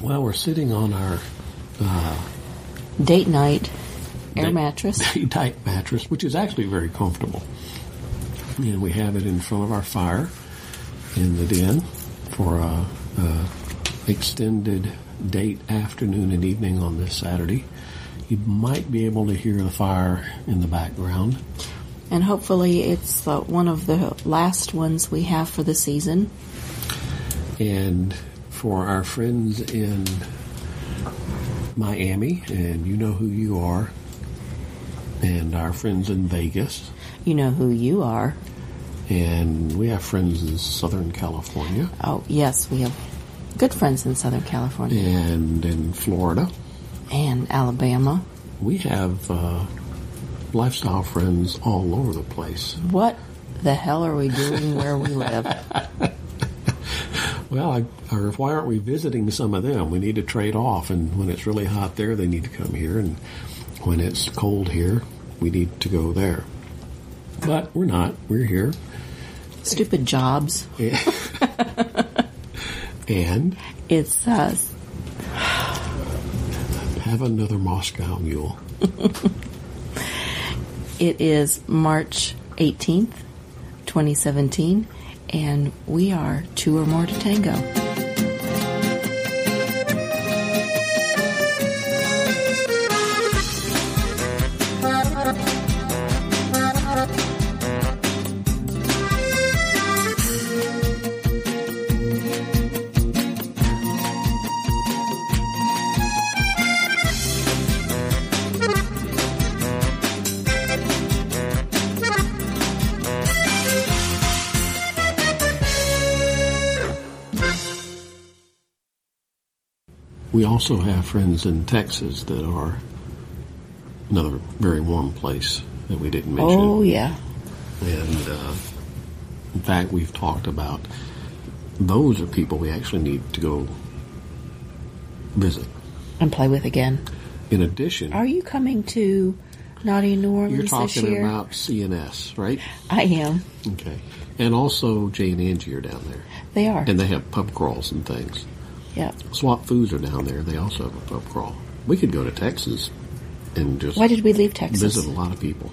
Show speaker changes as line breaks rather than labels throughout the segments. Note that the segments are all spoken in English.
Well, we're sitting on our
Date night air
Date-
mattress.
tight mattress, which is actually very comfortable. And we have it in front of our fire in the den for a, a extended date afternoon and evening on this Saturday. You might be able to hear the fire in the background.
And hopefully it's uh, one of the last ones we have for the season.
And for our friends in Miami, and you know who you are, and our friends in Vegas,
You know who you are.
and we have friends in Southern California
Oh, yes, we have good friends in Southern California
and in Florida.
and Alabama.
We have uh, lifestyle friends all over the place.
What the hell are we doing where we live?
Well, I, or why aren't we visiting some of them? We need to trade off, and when it's really hot there, they need to come here, and when it's cold here, we need to go there. But we're not. We're here,
Stupid jobs.
and
It's uh,
have another Moscow mule.
it is March 18th, 2017, and we are two or more to tango.
We also have friends in Texas that are another very warm place that we didn't mention.
Oh, yeah.
And uh, in fact, we've talked about those are people we actually need to go visit.
And play with again.
In addition,
Are you coming to Naughty New Orleans
you're
this
talking
year?
about CNS, right?
I am.
Okay. And also Jay and Angie are down there.
They are.
And they have pub crawls and things.
Yeah.
Swap Fools are down there. They also have a pub crawl. We could go to Texas and just
Why did we leave Texas?
visit a lot of people.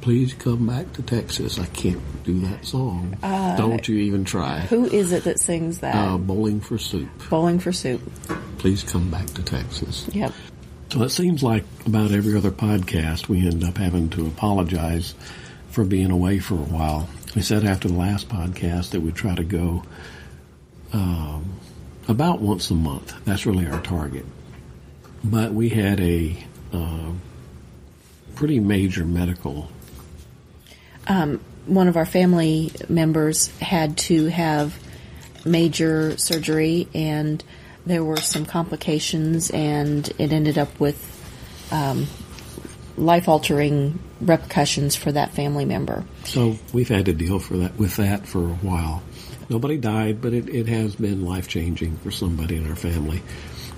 Please come back to Texas. I can't do that song. Don't you even try.
Uh, Who is it that sings that?
Uh, bowling for soup.
Bowling for soup.
Please come back to Texas.
Yep.
So it seems like about every other podcast, we end up having to apologize for being away for a while. We said after the last podcast that we'd try to go um, about once a month. That's really our target. But we had a uh, pretty major medical.
One of our family members had to have major surgery, and there were some complications, and it ended up with um, life altering repercussions for that family member.
So we've had to deal for that with that for a while. Nobody died, but it, it has been life changing for somebody in our family,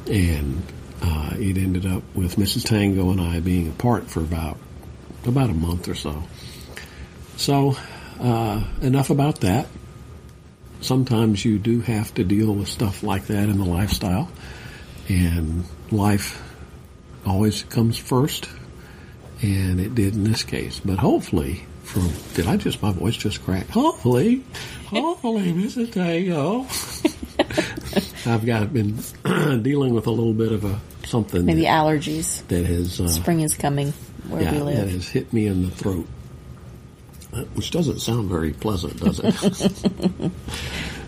and uh, it ended up with Mrs. Tango and I being apart for about about a month or so. So uh, enough about that. Sometimes you do have to deal with stuff like that in the lifestyle, and life always comes first and it did in this case. But hopefully, from did I just my voice just crack? Hopefully, hopefully, Mrs. Tango. I've got been dealing with a little bit of a something
Maybe
that,
allergies.
that has uh,
Spring is coming where
yeah
we live that
has hit me in the throat, Uh, which doesn't sound very pleasant, does it?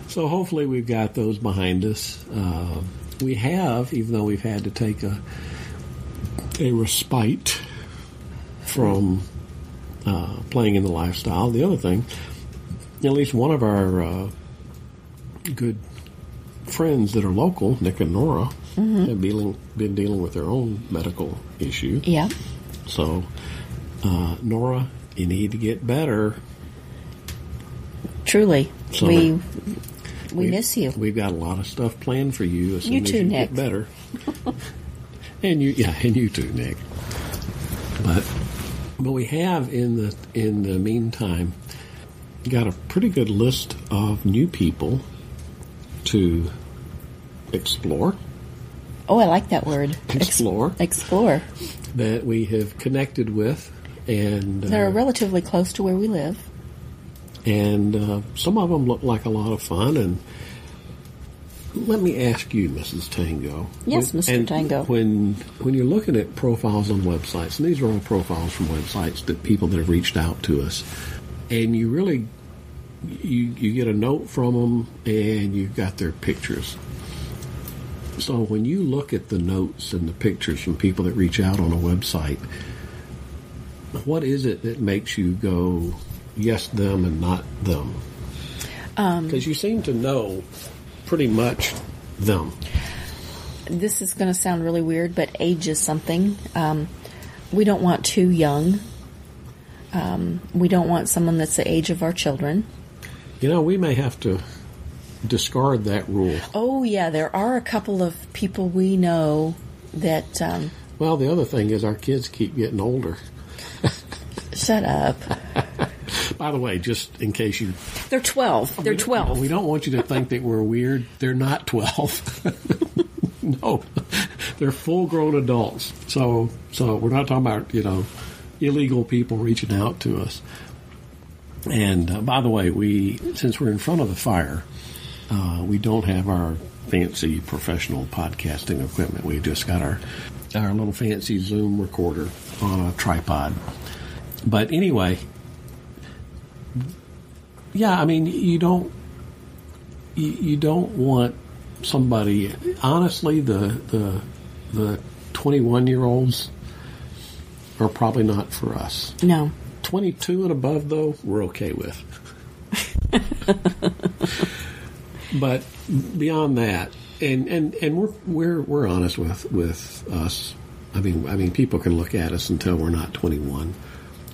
so hopefully we've got those behind us. Uh, we have, even though we've had to take a a respite from uh, playing in the lifestyle. The other thing, at least one of our uh, good friends that are local, Nick and Nora, have dealing, been dealing with their own medical issue.
Yeah.
So, uh, Nora, you need to get better.
Truly.
So-
we we miss you.
We've got a lot of stuff planned for you as soon
You
as
too,
you
Nick.
get better. and you, yeah, and you too, Nick. But, but we have in the in the meantime got a pretty good list of new people to explore,
Oh, I like that word. Ex-
Explore.
explore.
that we have connected with, and uh,
They're relatively close to where we live.
and uh, some of them look like a lot of fun. And let me ask you, Mrs. Tango.
Yes,
when-
Mr.
and
Tango.
When when you're looking at profiles on websites, and these are all profiles from websites that people that have reached out to us, and you really you you get a note from them, and you've got their pictures. So when you look at the notes and the pictures from people that reach out on a website, what is it that makes you go yes them and not them? Um, because you seem to know pretty much them.
This is going to sound really weird, but age is something. Um, we don't want too young. Um, we don't want someone that's the age of our children.
You know, we may have to discard that rule.
Oh, yeah, there are a couple of people we know that. Um,
Well, the other thing is our kids keep getting older.
shut up.
By the way, just in case you
They're 12. They're 12.
We don't want you to think that we're weird. They're not 12. no. They're full-grown adults. So so we're not talking about, you know, illegal people reaching out to us. And uh, by the way, we since we're in front of the fire, uh, we don't have our fancy professional podcasting equipment. We just got our our little fancy Zoom recorder on a tripod. But anyway, yeah, I mean, you don't you, you don't want somebody. Honestly, the the the twenty one year olds are probably not for us.
No.
Twenty two and above, though, we're okay with. but beyond that, and and and we're we're we're honest with with us. I mean, I mean, people can look at us and tell we're not twenty one.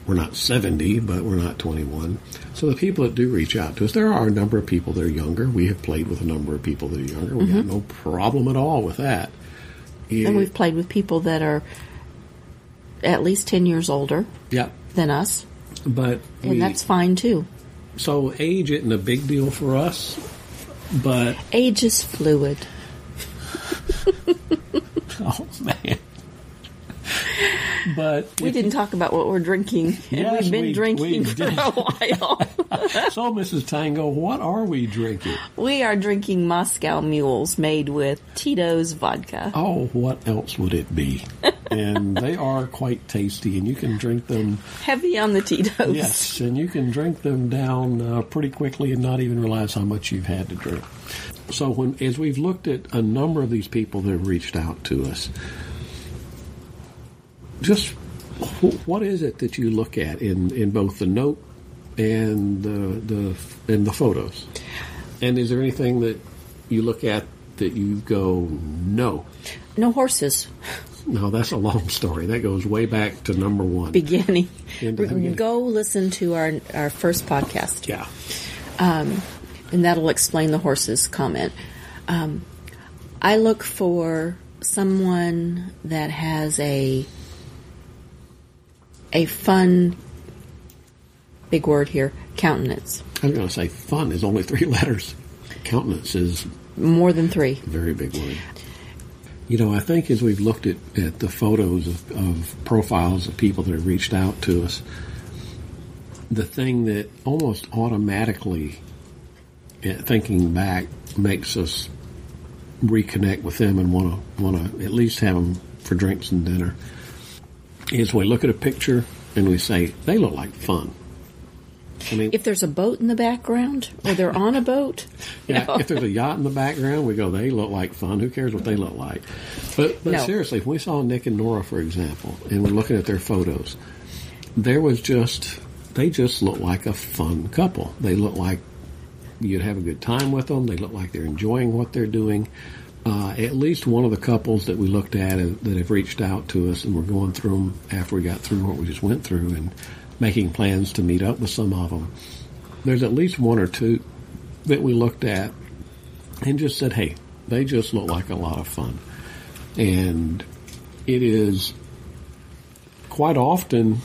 We're not 70, but we're not 21. So the people that do reach out to us, there are a number of people that are younger. We have played with a number of people that are younger. We have mm-hmm. no problem at all with that. Yeah,
And we've played with people that are at least 10 years older
yeah,
than us,
but
and
we,
that's fine too.
so age isn't a big deal for us. But
Age is fluid.
oh man, but
We didn't talk about what we're drinking, and
Yes,
we've been
we-
drinking
we
for a while.
so, Mrs. Tango, what are we drinking?
we are drinking Moscow Mules made with Tito's vodka.
Oh, what else would it be? and they are quite tasty, and you can drink them.
Heavy on the Tito's.
Yes, and you can drink them down uh, pretty quickly and not even realize how much you've had to drink. So, when as we've looked at a number of these people that have reached out to us, just what is it that you look at in, in both the note and the the and the photos? And is there anything that you look at that you go, no,
No horses.
no, that's a long story. That goes way back to number one.
Beginning.
Beginning.
Go listen to our our first podcast.
Yeah.
Um, and that'll explain the horses comment. Um, I look for someone that has a a fun, big word here, countenance.
I was going to say fun is only three letters. Countenance is
More than three.
very big word. You know, I think as we've looked at, at the photos of, of profiles of people that have reached out to us, the thing that almost automatically, eh, thinking back, makes us reconnect with them and want to want to at least have them for drinks and dinner is we look at a picture and we say they look like fun. I mean,
If there's a boat in the background, or they're on a boat,
Yeah,
know,
if there's a yacht in the background, we go, they look like fun. Who cares what they look like? But, but
No.
seriously, if we saw Nick and Nora, for example, and we're looking at their photos, there was just, they just look like a fun couple. They look like you'd have a good time with them. They look like they're enjoying what they're doing. Uh, at least one of the couples that we looked at uh, that have reached out to us, and we're going through them after we got through what we just went through and making plans to meet up with some of them. There's at least one or two that we looked at and just said, hey, they just look like a lot of fun. And it is quite often,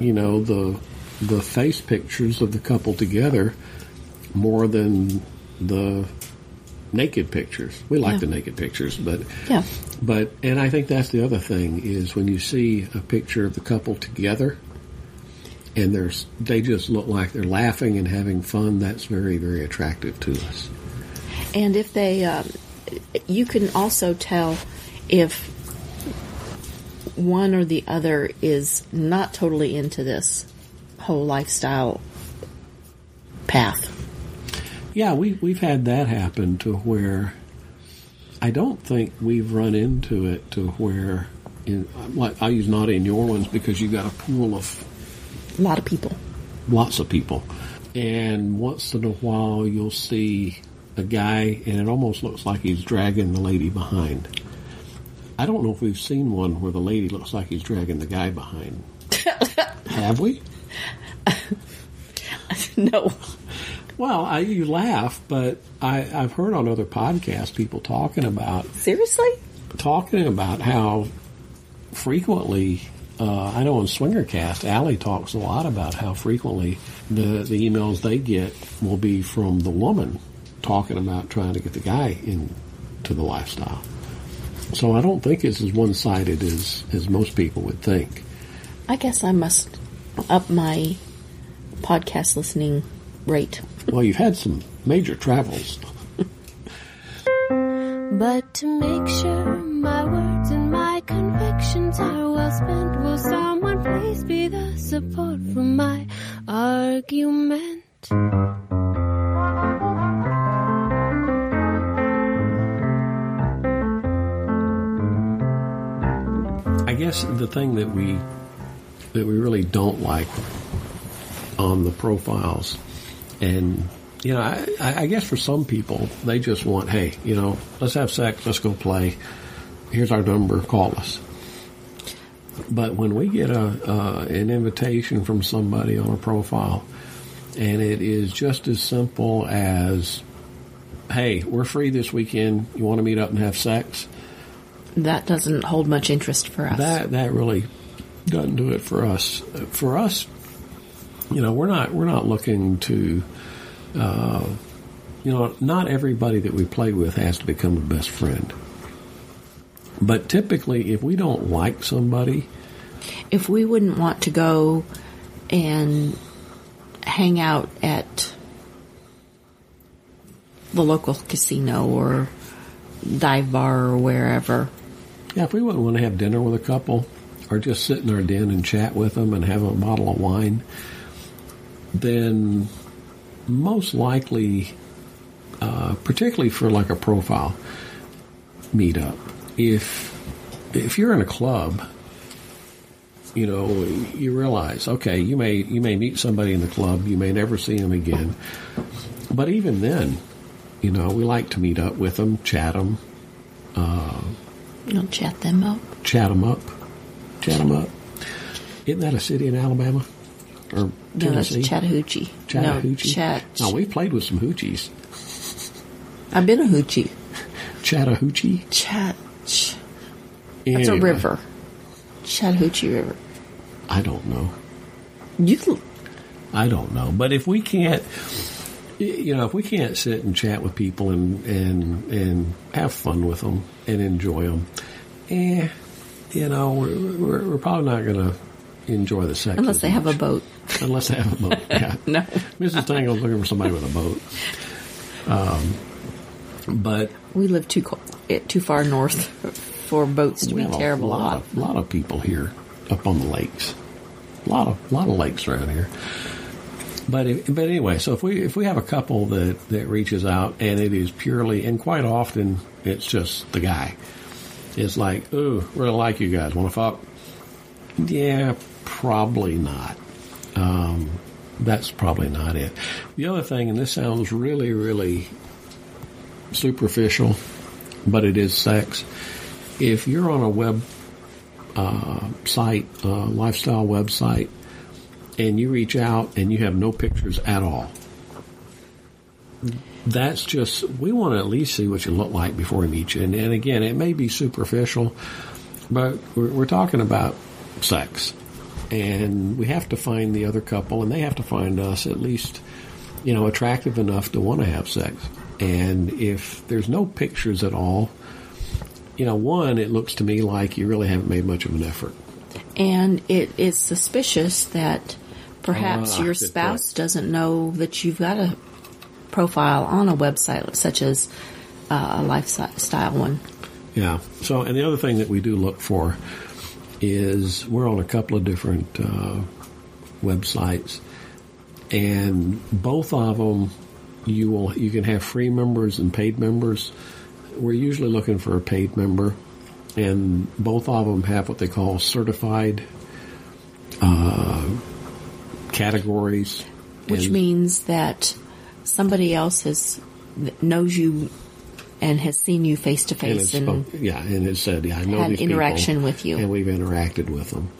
you know, the the face pictures of the couple together more than the naked pictures. We like
Yeah.
the naked pictures, but
Yeah.
but and I think that's the other thing is when you see a picture of the couple together and there's they just look like they're laughing and having fun. That's very very attractive to us.
And if they, um, you can also tell if one or the other is not totally into this whole lifestyle path.
Yeah, we we've had that happen to where I don't think we've run into it to where in like I use not in your ones because you've got a pool of
A lot of people.
lots of people. And once in a while, you'll see a guy, and it almost looks like he's dragging the lady behind. I don't know if we've seen one where the lady looks like he's dragging the guy behind. Have we?
no.
Well, I, you laugh, but I, I've heard on other podcasts people talking about
Seriously?
talking about how frequently uh, I know on Swingercast, Allie talks a lot about how frequently the the emails they get will be from the woman talking about trying to get the guy into the lifestyle. So I don't think it's as one sided as as most people would think.
I guess I must up my podcast listening rate.
Well, you've had some major travels.
But to make sure my words and my convictions are well spent, will someone please be the support for my argument?
I guess the thing that we that we really don't like on the profiles, and you know, I, I guess for some people they just want, hey, you know, let's have sex, let's go play. Here's our number, call us. But when we get a uh, an invitation from somebody on a profile, and it is just as simple as, hey, we're free this weekend. You want to meet up and have sex?
That doesn't hold much interest for us.
That that really doesn't do it for us. For us, you know, we're not we're not looking to, uh, you know, not everybody that we play with has to become a best friend. But typically, if we don't like somebody,
if we wouldn't want to go and hang out at the local casino or dive bar or wherever,
yeah, if we wouldn't want to have dinner with a couple, or just sit in our den and chat with them and have a bottle of wine, then most likely, uh, particularly for like a profile meetup, if if you're in a club, you know, you realize, okay, you may you may meet somebody in the club, you may never see them again, but even then, you know, we like to meet up with them, chat them,
you know, chat them up.
chat them up, chat them up. Isn't that a city in Alabama or
No,
Tennessee?
Chattahoochee.
Chattahoochee.
No, chat.
No, we played with some hoochies.
I've been a hoochie.
Chattahoochee.
Chat. ch- That's a river. Chattahoochee River.
I don't know.
You
I don't know. But if we can't, you know, if we can't sit and chat with people and and and have fun with them and enjoy them, eh, you know, we're we're, we're probably not going to enjoy the sex
unless they have a boat.
Unless they have a boat. Yeah.
No.
Mrs. Tango's looking for somebody with a boat. Um, but
We live too co- eh, too far north for boats to
we
be
have
terrible
a lot,
hot.
of, lot of people here up on the lakes. A lot of lot of lakes around here. But if, but anyway, so if we if we have a couple that that reaches out and it is purely and quite often it's just the guy. It's like, ooh, really like you guys. Want to fuck? Yeah, probably not. Um, that's probably not it. The other thing, and this sounds really, really superficial, but it is sex. If you're on a web uh, site, uh, lifestyle website, and you reach out and you have no pictures at all, that's just, we want to at least see what you look like before we meet you. And, and again, it may be superficial, but we're, we're talking about sex. And we have to find the other couple, and they have to find us at least, you know, attractive enough to want to have sex. And if there's no pictures at all, you know, one, it looks to me like you really haven't made much of an effort.
And it is suspicious that perhaps
Ah,
your spouse
point.
doesn't know that you've got a profile on a website such as uh, a lifestyle one.
Yeah. So, and the other thing that we do look for is we're on a couple of different uh, websites, and both of them you will you can have free members and paid members. We're usually looking for a paid member, and both of them have what they call certified uh, categories,
Which
And-
means that somebody else has knows you and has seen you face to face and
yeah, and it said, yeah, I know
had
these people,
interaction with you.
and we've interacted with them.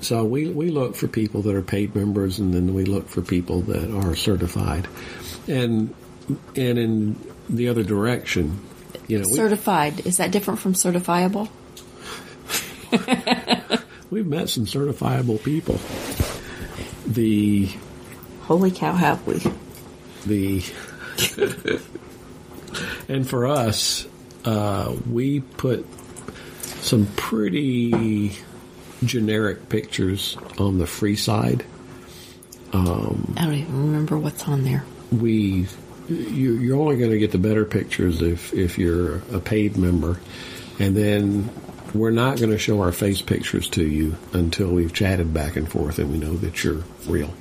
So we we look for people that are paid members, and then we look for people that are certified, and and in the other direction, you know, we,
certified. Is that different from certifiable?
we've met some certifiable people. The
Holy cow, have we?
the and for us, uh, we put some pretty generic pictures on the free side.
I don't even remember what's on there.
We you, you're only going to get the better pictures if if you're a paid member, and then we're not going to show our face pictures to you until we've chatted back and forth and we know that you're real.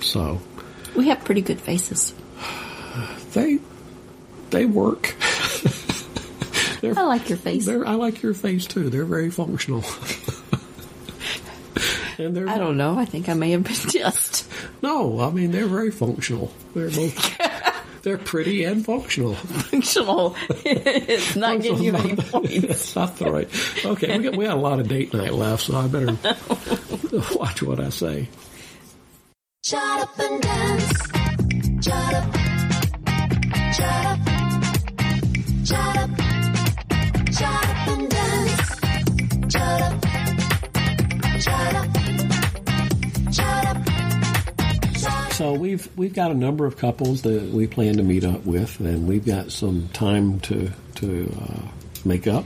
So
We have pretty good faces.
they they work.
I like your face.
I like your face too. They're very functional. and they're
I don't know. I think I may have been just.
no, I mean they're very functional. They're both they're pretty and functional.
functional. it's not giving you any points.
That's not the right. Okay, we got we got a lot of date night left, so I better watch what I say.
Shut up and dance. Shut up. Shut up. Shut up. Shut up and dance. Shut up. Shut up. Shut up. Shut up.
So we've we've got a number of couples that we plan to meet up with, and we've got some time to to uh, make up.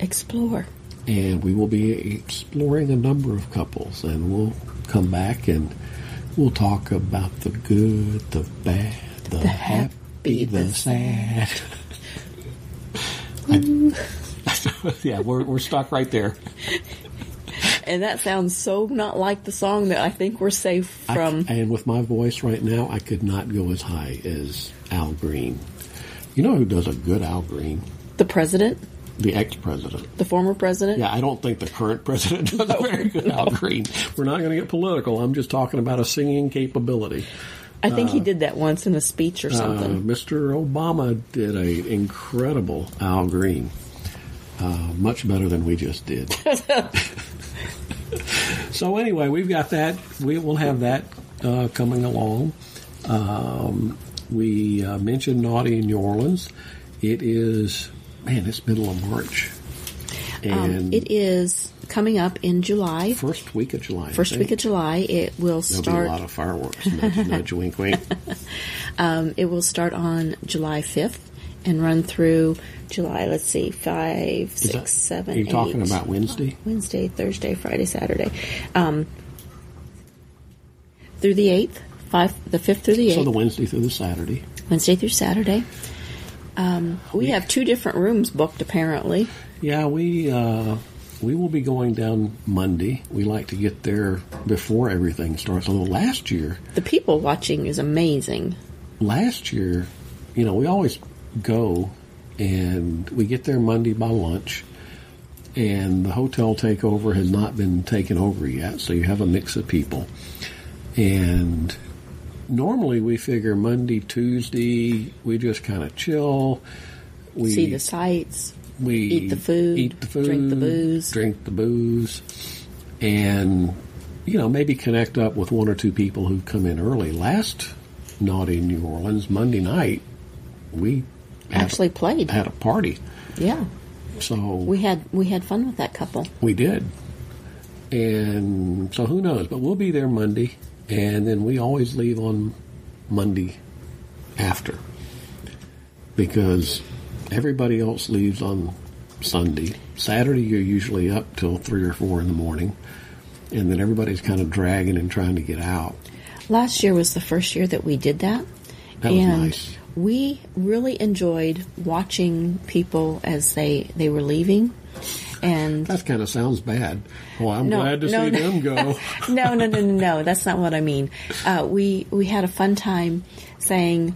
Explore.
and we will be exploring a number of couples and we'll come back and we'll talk about the good, the bad, the,
The
happy,
happy,
the,
the
sad. I- yeah, we're, we're stuck right there.
And that sounds so not like the song that I think we're safe
I-
from.
and with my voice right now, I could not go as high as Al Green. You know who does a good Al Green?
the president,
The ex-president.
the former president.
Yeah, I don't think the current president does a oh, very good Al Green. We're not going to get political. I'm just talking about a singing capability.
I think he did that once in a speech or
Uh,
something.
Mr. Obama did a incredible Al Green, uh, much better than we just did. so anyway, we've got that. We will have that uh, coming along. Um, we uh, mentioned Naughty in New Orleans. It is man, it's middle of March, and
um, it is coming up in July.
first week of July.
First week of July, it will
There'll be
start.
a lot of fireworks. Nudge, nudge, wink, wink.
Um, it will start on July 5th and run through July, let's see, five,
Is
six,
that-
seven,
Are you talking about Wednesday?
Wednesday, Thursday, Friday, Saturday. Um, through the 8th, five, the 5th through the 8th,
So the Wednesday through the Saturday.
Wednesday through Saturday. Um, we have two different rooms booked apparently.
Yeah, we uh, we will be going down Monday. We like to get there before everything starts. Although last year,
The people watching is amazing.
last year, you know, we always go and we get there Monday by lunch, and the hotel takeover has not been taken over yet. So you have a mix of people, and normally we figure Monday, Tuesday, we just kind of chill. We
See the sights.
We
Eat the food,
eat the food,
drink the booze.
drink the booze, and you know maybe connect up with one or two people who come in early. Last naughty New Orleans Monday night, we
Actually played.
had a party,
Yeah.
so
We had we had fun with that couple.
we did. And so who knows? But we'll be there Monday, and then we always leave on Monday after because everybody else leaves on Sunday. Saturday, you're usually up till three or four in the morning, and then everybody's kind of dragging and trying to get out.
Last year was the first year that we did that.
That was
and
nice.
we really enjoyed watching people as they, they were leaving. And
That kind of sounds bad. Well, I'm
No,
glad to
no,
see
no.
them go.
no, no, no, no, no. That's not what I mean. Uh, we we had a fun time saying,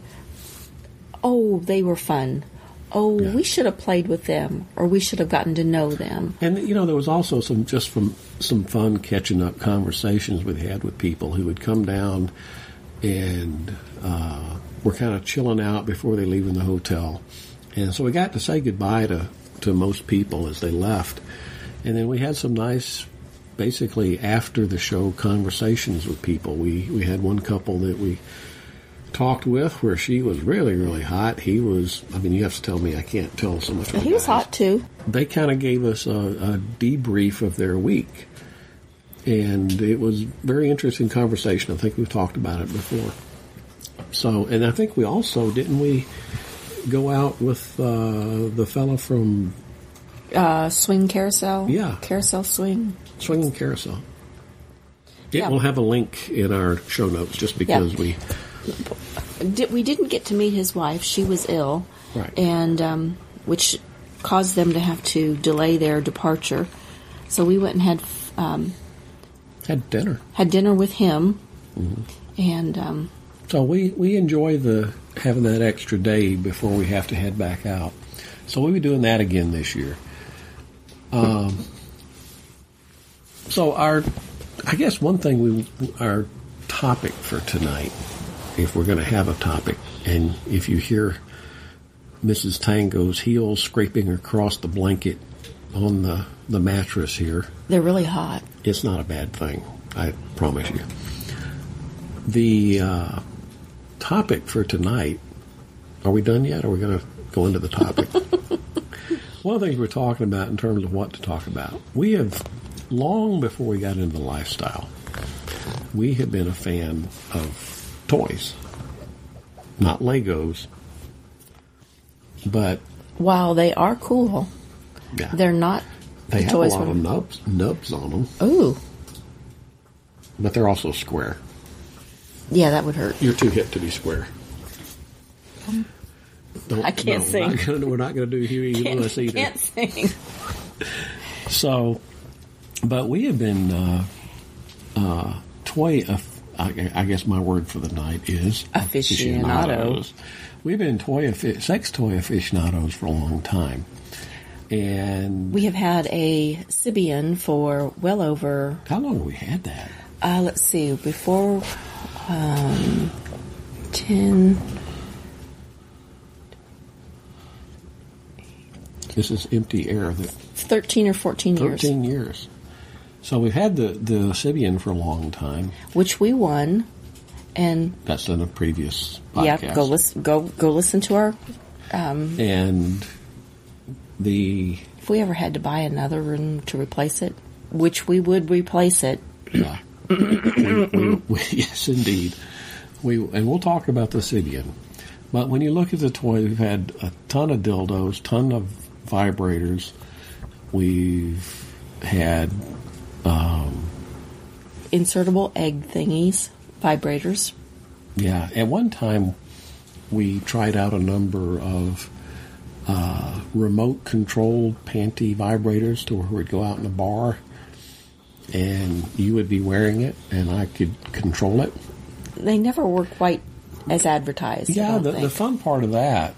"Oh, they were fun. Oh,
Yeah.
we should have played with them, or we should have gotten to know them."
And you know, there was also some just from some fun catching up conversations we had with people who would come down and uh, were kind of chilling out before they leave in the hotel, and so we got to say goodbye to to most people as they left, and then we had some nice. Basically, after the show, conversations with people. We we had one couple that we talked with where she was really really hot. He was. I mean, you have to tell me I can't tell so much. about
He was
guys
hot too.
they kind of gave us a, a debrief of their week. And it was very interesting conversation. I think we've talked about it before. So, and I think we also, didn't we go out with uh, the fellow from
Uh, swing carousel.
Yeah.
carousel swing.
Swinging Carousel? Yeah,
Yeah.
will have a link in our show notes just because
Yeah.
we,
Di- we didn't get to meet his wife. She was ill,
Right.
and um, which caused them to have to delay their departure. So we went and had um,
had dinner.
had dinner with him,
Mm-hmm.
and um,
So we, we enjoy the having that extra day before we have to head back out. So we'll be doing that again this year. Um, so our, I guess one thing we our topic for tonight, if we're going to have a topic, and if you hear Mrs. Tango's heels scraping across the blanket on the the mattress here,
they're really hot.
it's not a bad thing. I promise you. The uh, topic for tonight. Are we done yet? Or are we going to go into the topic? One of the things we're talking about in terms of what to talk about, we have long before we got into the lifestyle, we have been a fan of toys, not Legos, but
While they are cool,
yeah,
they're not
they
the
have
toys
a lot of nubs, nubs on them,
Ooh,
but they're also square.
yeah, that would hurt.
You're too hip to be square. Don't,
I can't
no,
sing.
We're not gonna, we're not going to do Huey Lewis either.
Can't sing.
So, but we have been uh, uh, toy. Aff- I, I guess my word for the night is
Aficionado.
aficionados. We've been toy sex toy aficionados for a long time, and
We have had a Sybian for well over.
how long have we had that?
Uh, let's see, before um, ten.
This is empty air. That
13 or 14 years,
thirteen years. So we've had the the Sybian for a long time.
which we won. And
That's in a previous podcast.
yeah, go listen, go go listen to our. Um,
and the
if we ever had to buy another room to replace it, which we would replace it.
yeah, we, we, we, yes, indeed, we and we'll talk about the Sybian. But when you look at the toy, we've had a ton of dildos, ton of vibrators. We've had
Insertable egg thingies, vibrators.
Yeah, at one time we tried out a number of uh, remote controlled panty vibrators to where we'd go out in a bar and you would be wearing it and I could control it.
They never were quite as advertised.
Yeah, the, the fun part of that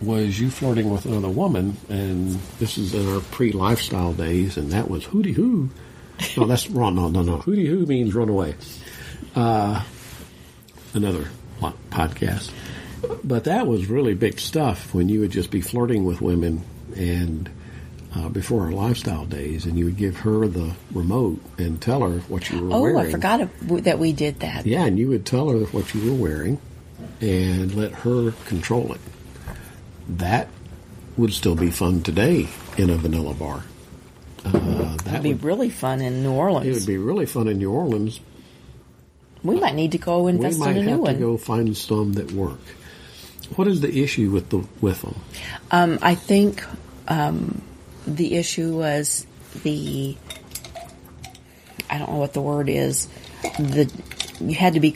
was you flirting with another woman, and this is in our pre lifestyle days, and that was hooty hoo. No, that's wrong. No, no, no. Hootie hoo means run away. Uh, another podcast. But that was really big stuff when you would just be flirting with women and uh, before our lifestyle days, and you would give her the remote and tell her what you were
oh,
wearing.
Oh, I forgot that we did that.
Yeah, and you would tell her what you were wearing and let her control it. That would still be fun today in a vanilla bar. Uh, that
That'd be
would,
really fun in New Orleans.
it would be really fun in New Orleans.
we might need to go invest in a new one.
We might have to go find some that work. What is the issue with the with them?
Um, I think um, the issue was the I don't know what the word is. The you had to be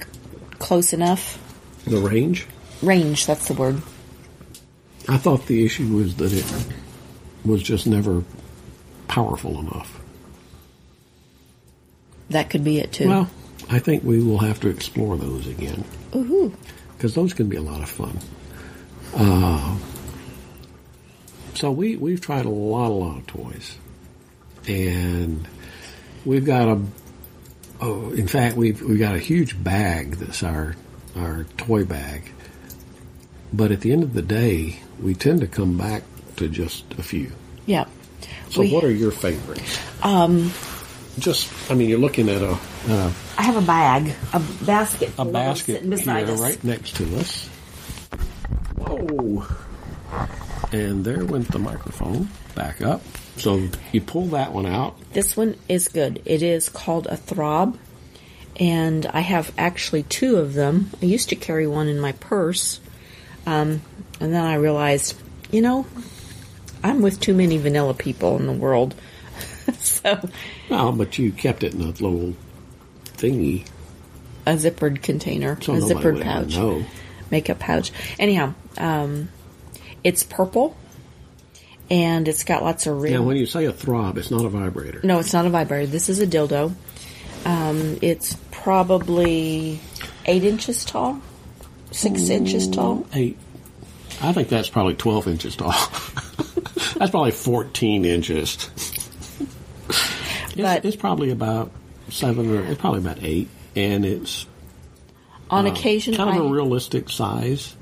close enough
The range?
range. That's the word.
I thought the issue was that it was just never powerful enough.
That could be it too.
Well, I think we will have to explore those again
Ooh,
because those can be a lot of fun. Uh, so we we've tried a lot, a lot of toys, and we've got a. Oh, in fact, we've we've got a huge bag that's our our toy bag. But at the end of the day, we tend to come back to just a few.
yeah.
So,
We-
what are your favorites? Um, just, I mean, you're looking at a a,
I have a bag, a basket,
a
full of them
basket
beside
here
us.
right next to us. Whoa! And there went the microphone back up. So you pull that one out.
This one is good. It is called a throb, and I have actually two of them. I used to carry one in my purse, um, and then I realized, you know, I'm with too many vanilla people in the world. so,
Well, but you kept it in a little thingy.
a zippered container,
So
a zippered pouch,
know.
makeup pouch. Anyhow, um, it's purple, and it's got lots of ring.
Now, when you say a throb, it's not a vibrator.
No, it's not a vibrator. This is a dildo. Um, it's probably eight inches tall, six inches tall.
Eight. I think that's probably 12 inches tall. that's probably 14 inches. It's,
But-
it's probably about seven or it's probably about eight, and it's
On occasion,
kind of
I-
a realistic size.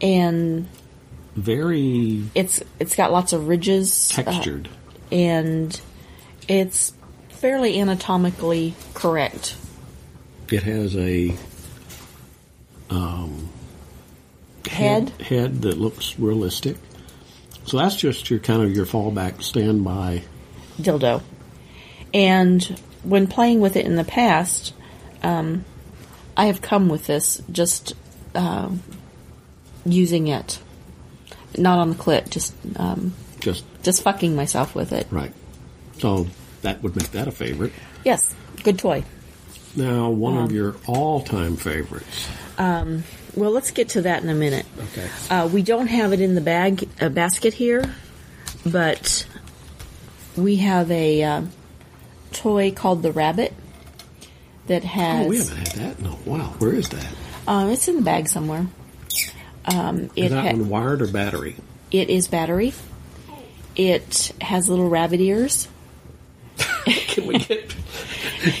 and
Very
it's it's got lots of ridges, uh,
textured.
and it's fairly anatomically correct.
it has a um,
Head,
head that looks realistic. So that's just your kind of your fallback standby.
dildo, and when playing with it in the past, um, I have come with this just uh, using it, not on the clit, just um,
Just
just fucking myself with it.
right. So that would make that a favorite.
Yes, good toy.
Now, one
Um,
of your all-time favorites.
Well, let's get to that in a minute.
Okay.
Uh, we don't have it in the bag uh, basket here, but we have a uh, toy called the Rabbit that has.
Oh, we haven't had that in a while. Where is that?
Um, it's in the bag somewhere. Um,
Is
it
that
ha-
one wired or battery?
it is battery. It has little rabbit ears.
Can we get?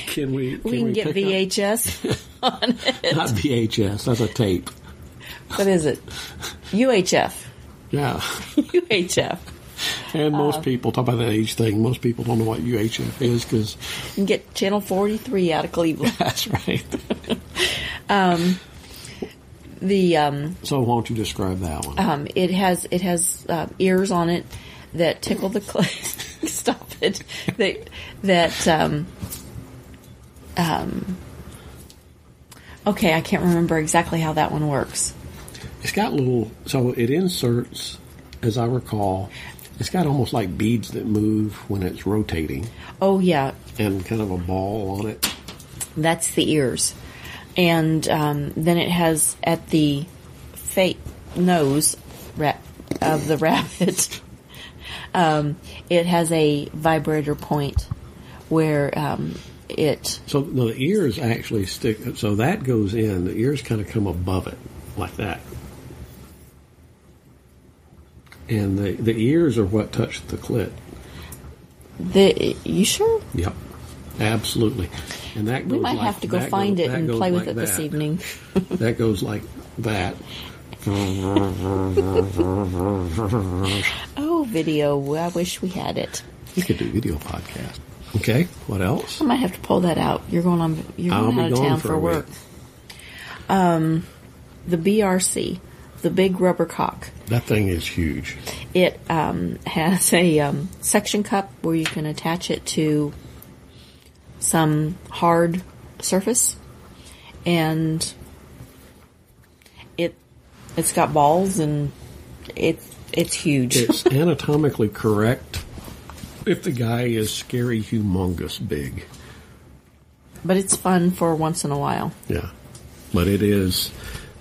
Can we? Can
We can get
pick up-
VHS on it.
Not VHS. That's a tape.
What is it? UHF.
Yeah.
UHF.
And most
Uh,
people talk about that age thing. Most people don't know what UHF is because
You can get channel 43 out of Cleveland.
that's right.
The um,
so why don't you describe that one?
um, it has it has uh, ears on it that tickle the clit. Stop it. That that um, um. Okay, I can't remember exactly how that one works.
It's got little, so it inserts, as I recall, it's got almost like beads that move when it's rotating
Oh yeah,
and kind of a ball on it.
That's the ears. And um, then it has at the fake nose of the rabbit, um, it has a vibrator point where um, it.
So no, the ears actually stick, so that goes in, the ears kind of come above it, like that. And the, the ears are what touch the clit.
The you sure?
Yep. Absolutely. And that goes
We might
like-
have to go find
goes-
it and play with
like
it this evening.
That goes like that.
Oh, video! I wish we had it.
We could do video podcast. Okay. What else?
I might have to pull that out. You're going on. You're
I'll be
out of
gone
town
for
for work. Um, the BRC, the big rubber cock.
That thing is huge.
It um, has a um, suction cup where you can attach it to some hard surface, and it It's got balls and it's it's huge.
It's anatomically correct if the guy is scary, humongous, big.
but it's fun for once in a while.
Yeah. But it is,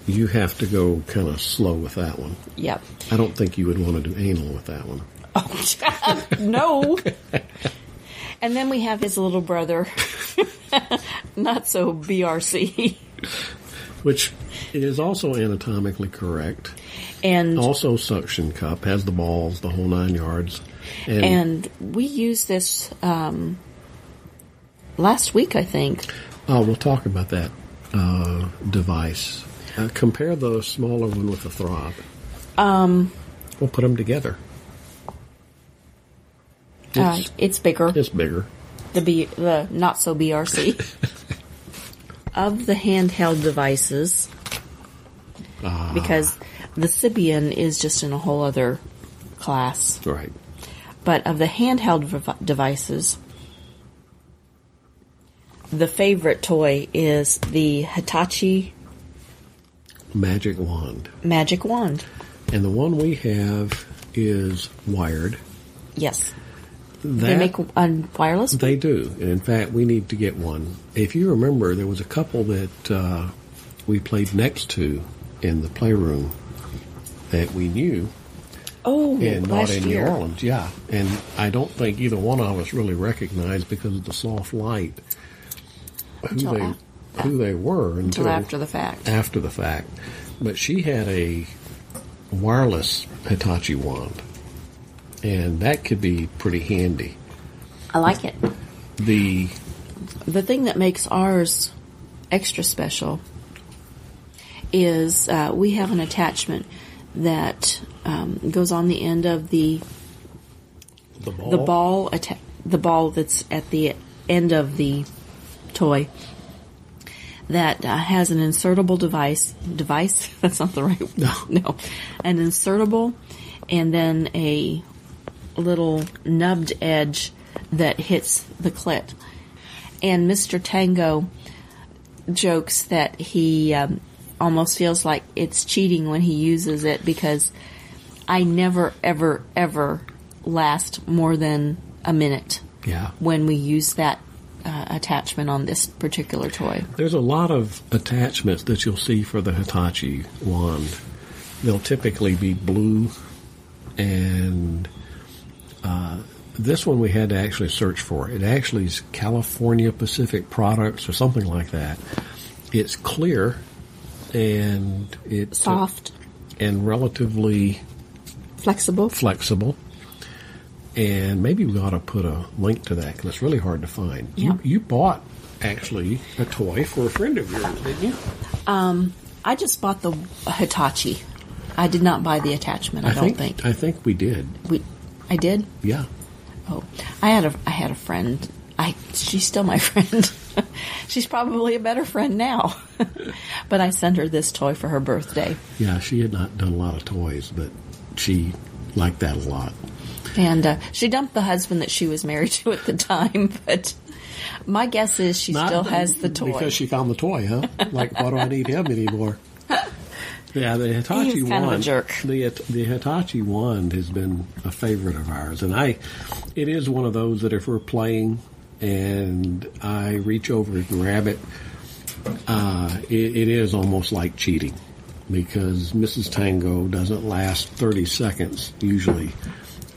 you have to go kind of slow with that one.
Yep.
I don't think you would want to do anal with that one.
Oh, no. And then we have his little brother, not so BRC,
Which is also anatomically correct.
and
Also, suction cup has the balls, the whole nine yards. And,
and we used this um, last week, I think.
oh, we'll talk about that uh, device. Uh, compare the smaller one with the throb.
Um,
We'll put them together.
uh,
It's,
it's bigger.
it's bigger.
the B, the not so BRC of the handheld devices
Ah,
because the Sybian is just in a whole other class.
right.
But of the handheld v- devices, the favorite toy is the Hitachi
Magic wand.
Magic Wand.
And the one we have is wired.
Yes,
That,
they make a wireless.
They do. And in fact, we need to get one. If you remember, there was a couple that uh, we played next to in the playroom that we knew,
oh,
and not in
year.
New Orleans. Yeah, and I don't think either one of us really recognized because of the soft light who
Until
they who they were until,
Until after the fact.
after the fact. But she had a wireless Hitachi wand, and that could be pretty handy.
I like it.
The
The thing that makes ours extra special is uh, we have an attachment that um, goes on the end of the
the ball,
the ball atta- the ball that's at the end of the toy that uh, has an insertable device device that's not the right
No.
no an insertable and then a little nubbed edge that hits the clit and Mr. Tango jokes that he um, almost feels like it's cheating when he uses it because I never, ever, ever last more than a minute
Yeah.
when we use that uh, attachment on this particular toy.
There's a lot of attachments that you'll see for the Hitachi wand. They'll typically be blue, and uh, this one we had to actually search for. It actually is California Pacific Products or something like that. It's clear, and it's
Soft,
and relatively
flexible.
flexible. And maybe we ought to put a link to that because it's really hard to find.
Yeah.
You, you bought actually a toy for a friend of yours, didn't you?
Um, I just bought the Hitachi. I did not buy the attachment. I, don't think.
I think we did.
we. I did.
Yeah.
Oh, I had a I had a friend. I she's still my friend. she's probably a better friend now. but I sent her this toy for her birthday,
Yeah, she had not done a lot of toys, but she liked that a lot.
And uh, she dumped the husband that she was married to at the time. But my guess is she
Not
still has the toy.
Because she found the toy, huh? like, why do I need him anymore? Yeah, the Hitachi
He's kind of a
wand.
jerk.
The the Hitachi wand has been a favorite of ours, and I, it is one of those that if we're playing and I reach over and grab it, uh, it, it is almost like cheating because Mrs. Tango doesn't last thirty seconds usually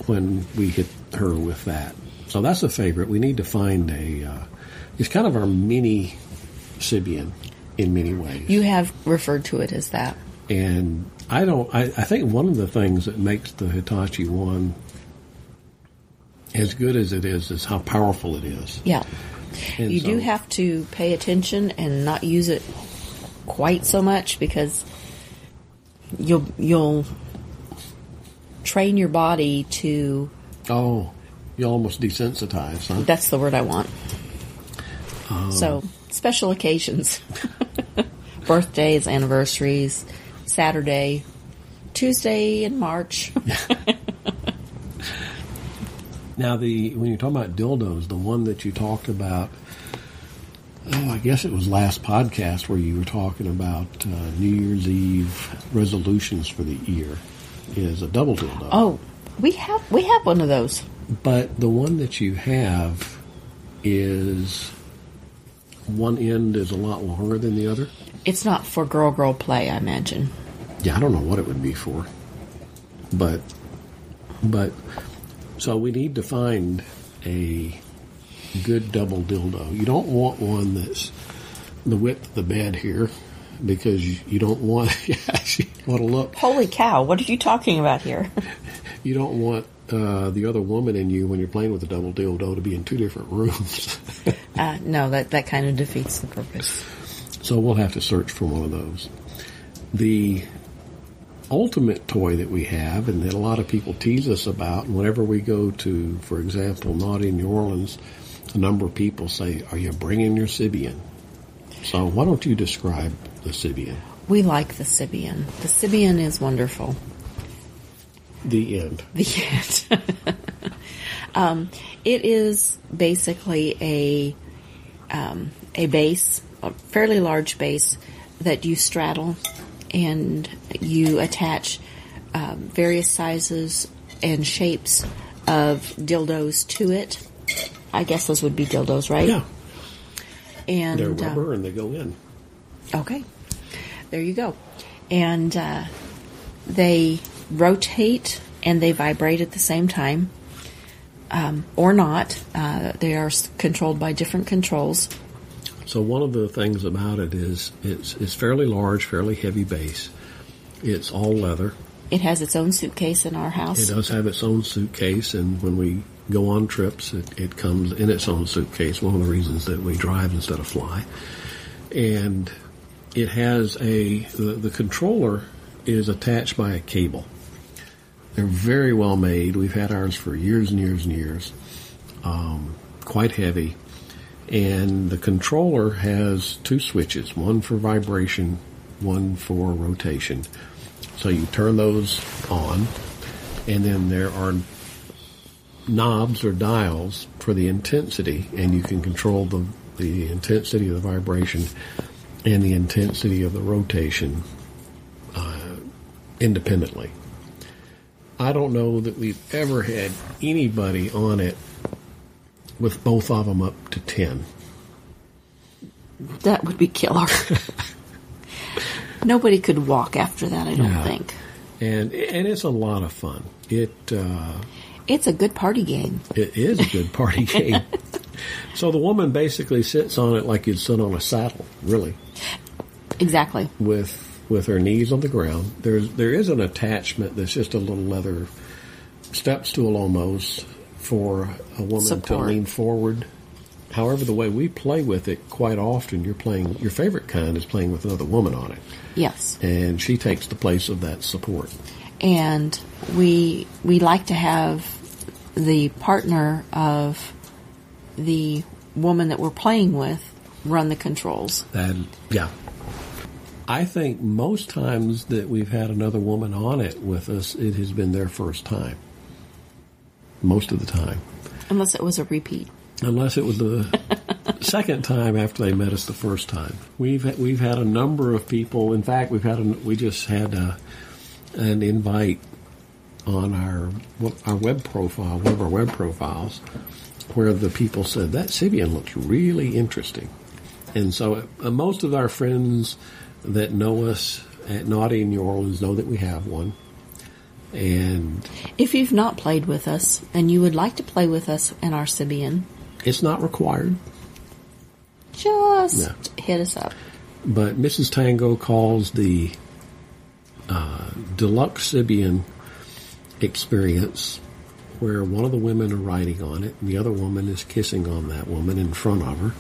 when we hit her with that. So that's a favorite. We need to find a. Uh, it's kind of our mini Sybian in many ways.
you have referred to it as that.
And I don't. I, I think one of the things that makes the Hitachi one as good as it is is how powerful it is.
Yeah.
And
you do have to pay attention and not use it quite so much because you'll you'll train your body to
Oh, you almost desensitize, huh?
that's the word I want.
Oh.
So special occasions. Birthdays, anniversaries, Saturday, Tuesday in March.
Now, the when you're talking about dildos, the one that you talked about oh, I guess it was last podcast where you were talking about uh, New Year's Eve resolutions for the year is a double dildo.
Oh, we have we have one of those.
But the one that you have is one end is a lot longer than the other.
It's not for girl girl play, I imagine.
Yeah, I don't know what it would be for. But but so we need to find a good double dildo. You don't want one that's the width of the bed here because you, don't want want to look
Holy cow! What are you talking about here?
you don't want uh, the other woman and you when you're playing with a double dildo to be in two different rooms.
uh, no, that that kind of defeats the purpose.
So we'll have to search for one of those. The ultimate toy that we have, and that a lot of people tease us about, and whenever we go to, for example, Naughty New Orleans, a number of people say, Are you bringing your Sybian? So why don't you describe the Sybian?
We like the Sybian. The Sybian is wonderful.
The end.
The end. um, it is basically a um, a base, a fairly large base that you straddle, and you attach um, various sizes and shapes of dildos to it. I guess those would be dildos, right?
Yeah.
And
They're
uh,
rubber and they go in.
Okay, there you go. And uh, they rotate and they vibrate at the same time, um, or not. Uh, they are controlled by different controls.
So one of the things about it is it's it's fairly large, fairly heavy base. It's all leather.
It has its own suitcase in our house.
It does have its own suitcase, and when we go on trips, it, it comes in its own suitcase. One of the reasons that we drive instead of fly, and it has a the, the controller is attached by a cable. They're very well made. We've had ours for years and years and years. Um, quite heavy, and the controller has two switches: one for vibration, one for rotation. So you turn those on, and then there are knobs or dials for the intensity, and you can control the the intensity of the vibration and the intensity of the rotation uh, independently. I don't know that we've ever had anybody on it with both of them up to ten.
That would be killer. Nobody could walk after that, I don't
Yeah.
think.
And and it's a lot of fun. It uh,
It's a good party game.
It is a good party game. So the woman basically sits on it like you'd sit on a saddle, really,
Exactly.
with with her knees on the ground. There's there is an attachment that's just a little leather step stool almost for a woman to lean forward. However, the way we play with it, quite often you're playing your favorite kind is playing with another woman on it,
Yes.
and she takes the place of that support.
and we we like to have the partner of the woman that we're playing with run the controls.
That yeah. I think most times that we've had another woman on it with us, it has been their first time. Most of the time,
Unless it was a repeat.
unless it was the second time after they met us the first time. We've we've had a number of people. In fact, we've had a, we just had a, an invite on our our web profile, one of our web profiles, where the people said that Sybian looks really interesting, and so uh, most of our friends that know us at Naughty New Orleans know that we have one, and
If you've not played with us and you would like to play with us and our Sybian,
it's not required.
just
Yeah.
hit us up.
But Mrs. Tango calls the uh, deluxe Sybian experience where one of the women are riding on it and the other woman is kissing on that woman in front of her.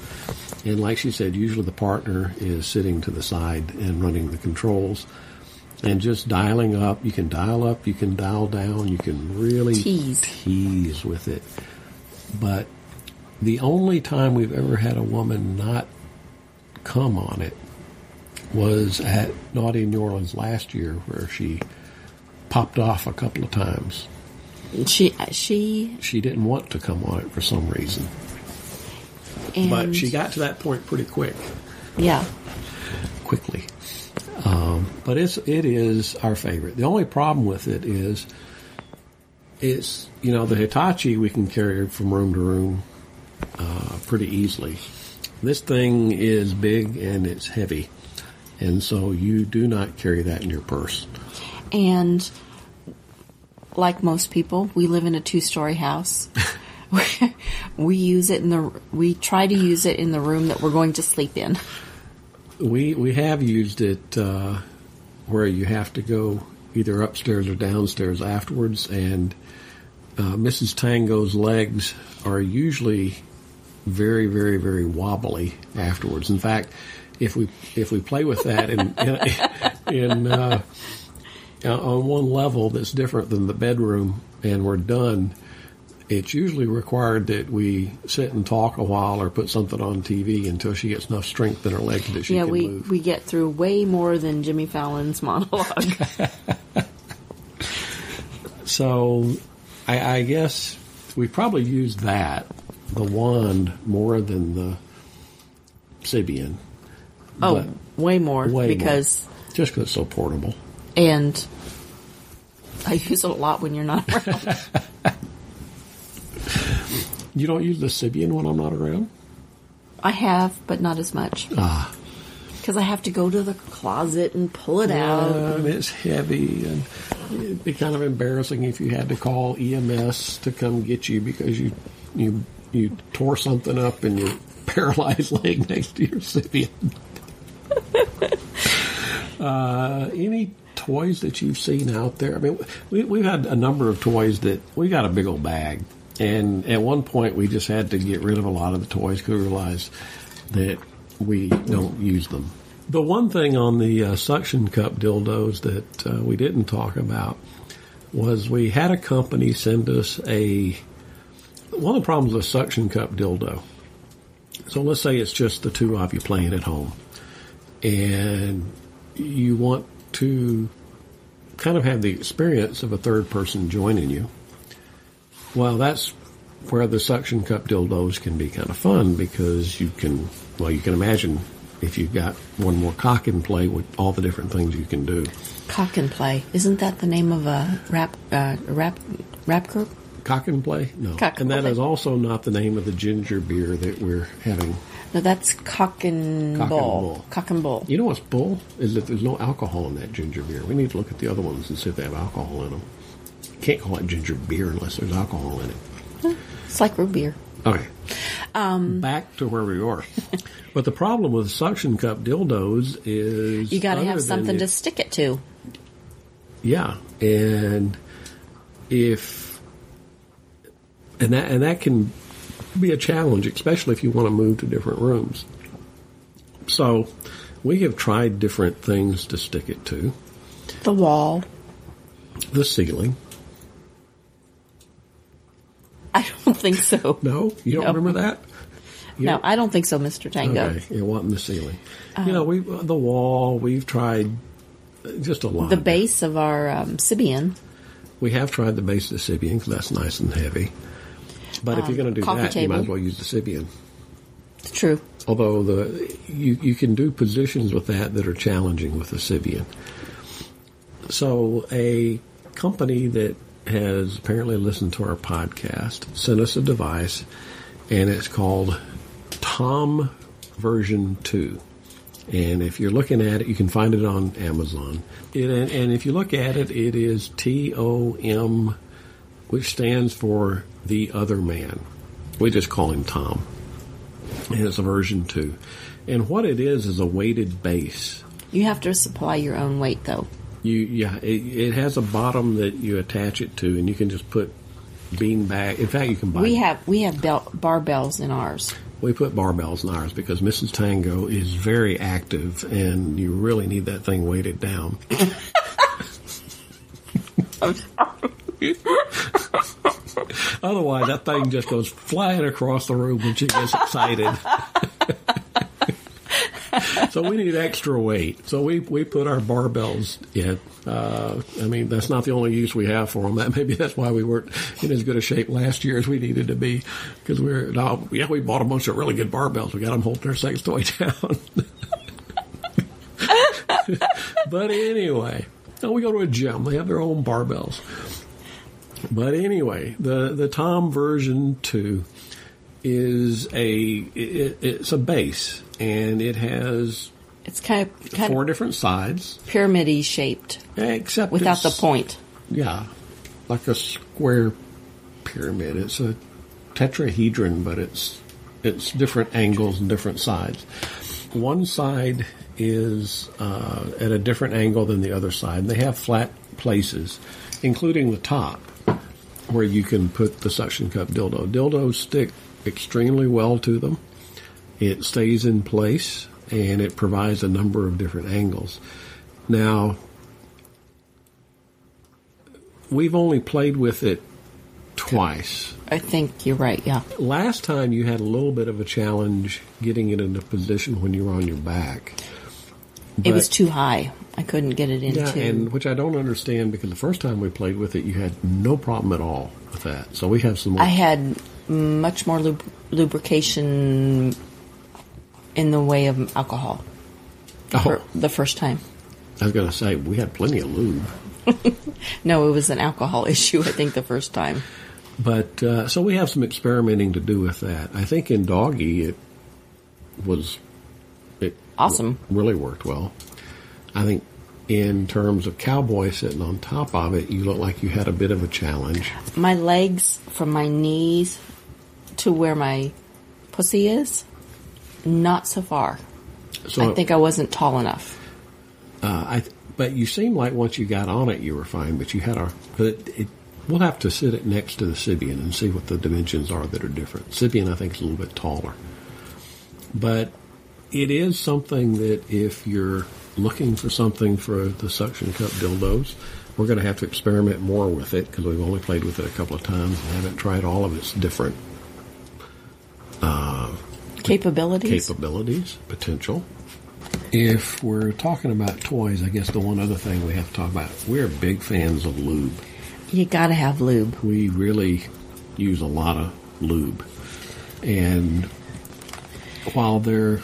And like she said, usually the partner is sitting to the side and running the controls and just dialing up. You can dial up, you can dial down, you can really
Tease.
tease with it. But the only time we've ever had a woman not come on it was at Naughty New Orleans last year, where she popped off a couple of times.
She she
She didn't want to come on it for some reason. But she got to that point pretty quick,
yeah,
quickly. Um, but it's it is our favorite. The only problem with it is, it's you know the Hitachi we can carry from room to room uh, pretty easily. This thing is big and it's heavy, and so you do not carry that in your purse.
and like most people, we live in a two-story house. we use it in the we try to use it in the room that we're going to sleep in.
We we have used it uh, where you have to go either upstairs or downstairs afterwards, and uh, Mrs. Tango's legs are usually very very very wobbly afterwards. In fact, if we if we play with that in in, in uh, Uh, on one level that's different than the bedroom, and we're done. It's usually required that we sit and talk a while or put something on TV until she gets enough strength in her legs that she
yeah,
can
we
move.
we we get through way more than Jimmy Fallon's monologue.
So, I, I guess we probably used that, the wand, more than the Sybian.
oh, way more
way
because
Just because it's so portable.
And I use it a lot when you're not around.
You don't use the Sybian when I'm not around?
I have, but not as much
Ah.
because I have to go to the closet and pull it
Yeah,
out.
and it's heavy, and it'd be kind of embarrassing if you had to call EMS to come get you because you you you tore something up in your paralyzed leg next to your Sybian. uh, any toys that you've seen out there? I mean, we, we've had a number of toys that we got a big old bag, and at one point we just had to get rid of a lot of the toys because we realized that we don't use them. The one thing on the uh, suction cup dildos that uh, we didn't talk about was we had a company send us a. One of the problems with a suction cup dildo. So let's say it's just the two of you playing at home, and you want to kind of have the experience of a third person joining you. Well, that's where the suction cup dildos can be kind of fun because you can, well, you can imagine if you've got one more cock in play with all the different things you can do.
Cock and play. Isn't that the name of a rap uh, rap rap group?
Cock and play? No.
Cock
and that
play.
is also not the name of the ginger beer that we're having.
No, that's cock and
Cock and
bull.
bull.
Cock and bull.
You know what's bull? Is that there's no alcohol in that ginger beer. We need to look at the other ones and see if they have alcohol in them. You can't call it ginger beer unless there's alcohol in it.
It's like root beer.
Okay. Um, Back to where we were. but the problem with suction cup dildos is
You got to have something to stick it to.
Yeah, and if and that and that can be a challenge, especially if you want to move to different rooms. So we have tried different things to stick it to.
The wall.
The ceiling.
I don't think so.
No, you don't
No.
remember that? You
No,
don't-
I don't think so, Mr. Tango.
Okay, it wasn't the ceiling. you know, we the wall. We've tried just a lot.
The base of our um, Sybian.
We have tried the base of the Sybian because that's nice and heavy. But if you're going to do
Um, coffee
that, you might as well use the Sybian.
It's true.
Although the you you can do positions with that that are challenging with the Sybian. So a company that has apparently listened to our podcast sent us a device, and it's called Tom Version Two. And if you're looking at it, you can find it on Amazon. It, and, and if you look at it, it is T O M, which stands for the other man. We just call him Tom and it's a version two. And what it is is a weighted base.
You have to supply your own weight, though.
You yeah, it, it has a bottom that you attach it to, and you can just put bean bag. In fact, you can buy.
We have we have bel- barbells in ours.
we put barbells in ours because Mrs. Tango is very active, and you really need that thing weighted down. Otherwise, that thing just goes flying across the room when she gets excited. so we need extra weight. So we we put our barbells in. Uh, I mean, that's not the only use we have for them. That maybe that's why we weren't in as good a shape last year as we needed to be because we're now yeah we bought a bunch of really good barbells. We got them holding our sex toy down. but anyway, now we go to a gym. They have their own barbells. But anyway, the the Tom version two is a it, it's a base and it has
It's kind of kind
four
of
different sides,
pyramid shaped
except
without the point.
Yeah, like a square pyramid. It's a tetrahedron, but it's it's different angles and different sides. One side is uh, at a different angle than the other side. They have flat places, including the top, where you can put the suction cup dildo. Dildos stick extremely well to them. It stays in place and it provides a number of different angles. Now, we've only played with it twice.
I think you're right. Yeah,
Last time you had a little bit of a challenge getting it into position when you were on your back.
It was too high. I couldn't get it into.
Yeah, and which I don't understand because the first time we played with it, you had no problem at all with that. So we have some more.
I had much more lub- lubrication in the way of alcohol
oh,
for the first time.
I was going to say we had plenty of lube,
No, it was an alcohol issue. I think the first time.
but uh, so we have some experimenting to do with that. I think in doggy it was
Awesome.
really worked well. I think in terms of cowboy sitting on top of it, you look like you had a bit of a challenge.
My legs from my knees to where my pussy is, not so far.
So
I think I wasn't tall enough.
Uh, I, but you seem like once you got on it, you were fine. But you had a. But it, it, we'll have to sit it next to the Sybian and see what the dimensions are that are different. Sybian, I think, is a little bit taller. But it is something that if you're looking for something for the suction cup dildos, we're going to have to experiment more with it because we've only played with it a couple of times and haven't tried all of its different uh,
Capabilities.
capabilities, potential. If we're talking about toys, I guess the one other thing we have to talk about, we're big fans of lube.
you got to have lube.
We really use a lot of lube. And while there,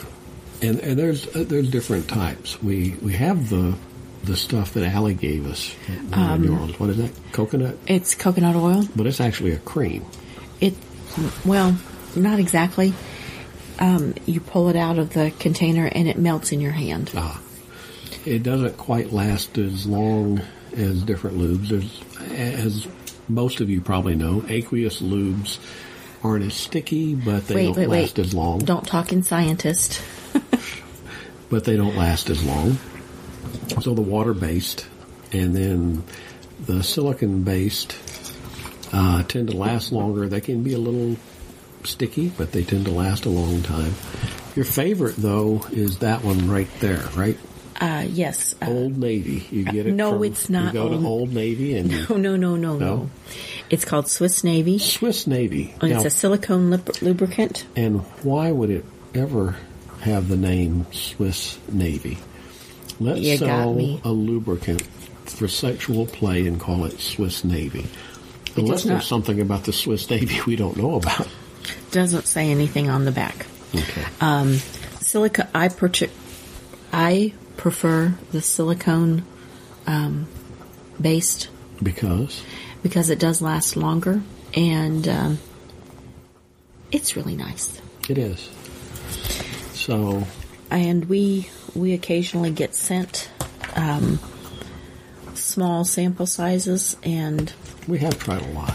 and, and there's uh, there's different types. We we have the the stuff that Allie gave us in New Orleans. What is that? Coconut,
It's coconut oil.
but it's actually a cream.
It, well, not exactly. Um, you pull it out of the container and it melts in your hand.
Ah, it doesn't quite last as long as different lubes. There's, as most of you probably know, aqueous lubes aren't as sticky, but they
wait,
don't
wait,
last
wait.
as long.
Don't talk in scientist.
But they don't last as long. So the water based, and then the silicon based uh, tend to last longer. They can be a little sticky, but they tend to last a long time. Your favorite, though, is that one right there, right?
Uh, yes. Uh,
Old Navy. You get it.
no,
from-
it's not
You go
Old-
to Old Navy and
oh, no, no, no, no,
No?
It's called Swiss Navy.
Swiss Navy.
And it's a silicone lub- lubricant.
and why would it ever have the name Swiss Navy? Let's
You
sell a lubricant for sexual play and call it Swiss Navy. Unless there's something about the Swiss Navy we don't know about.
Doesn't say anything on the back.
Okay.
Um, silica. I purchase. I prefer the silicone um, based
because
because it does last longer and um, it's really nice.
it is. So
And we we occasionally get sent um, small sample sizes, and
we have tried a lot.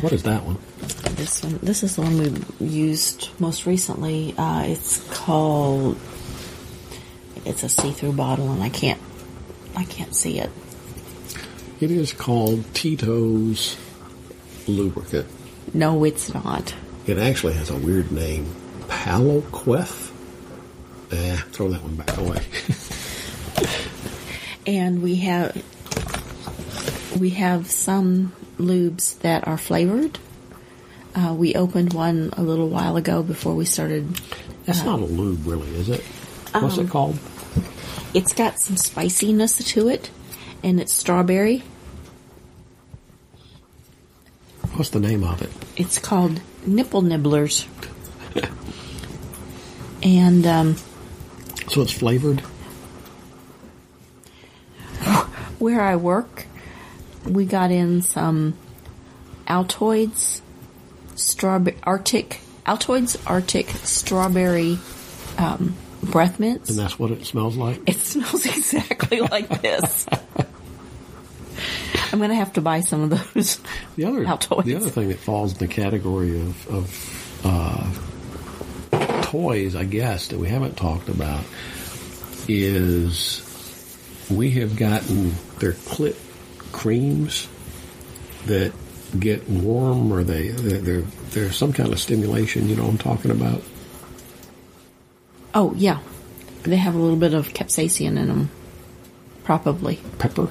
What is that one?
this one this is the one we used most recently. Uh, it's called. It's a see-through bottle, and I can't I can't see it.
It is called Tito's lubricant.
No, it's not.
It actually has a weird name. Paloqueth? Eh, throw that one back away.
And we have we have some lubes that are flavored. Uh, we opened one a little while ago before we started.
That's not a lube, really, is it? What's it called?
It's got some spiciness to it, and it's strawberry.
What's the name of it?
It's called Nipple Nibblers. and um,
So it's flavored.
where I work, we got in some Altoids strawberry Arctic Altoids Arctic strawberry um, breath mints.
And that's what it smells like.
It smells exactly like this. I'm gonna have to buy some of those.
The other,
Altoids.
the other thing that falls in the category of, of uh, toys, I guess, that we haven't talked about is we have gotten their clit creams that get warm, or they they're, they're there's some kind of stimulation. You know what I'm talking about?
Oh yeah, they have a little bit of capsaicin in them, probably
Pepper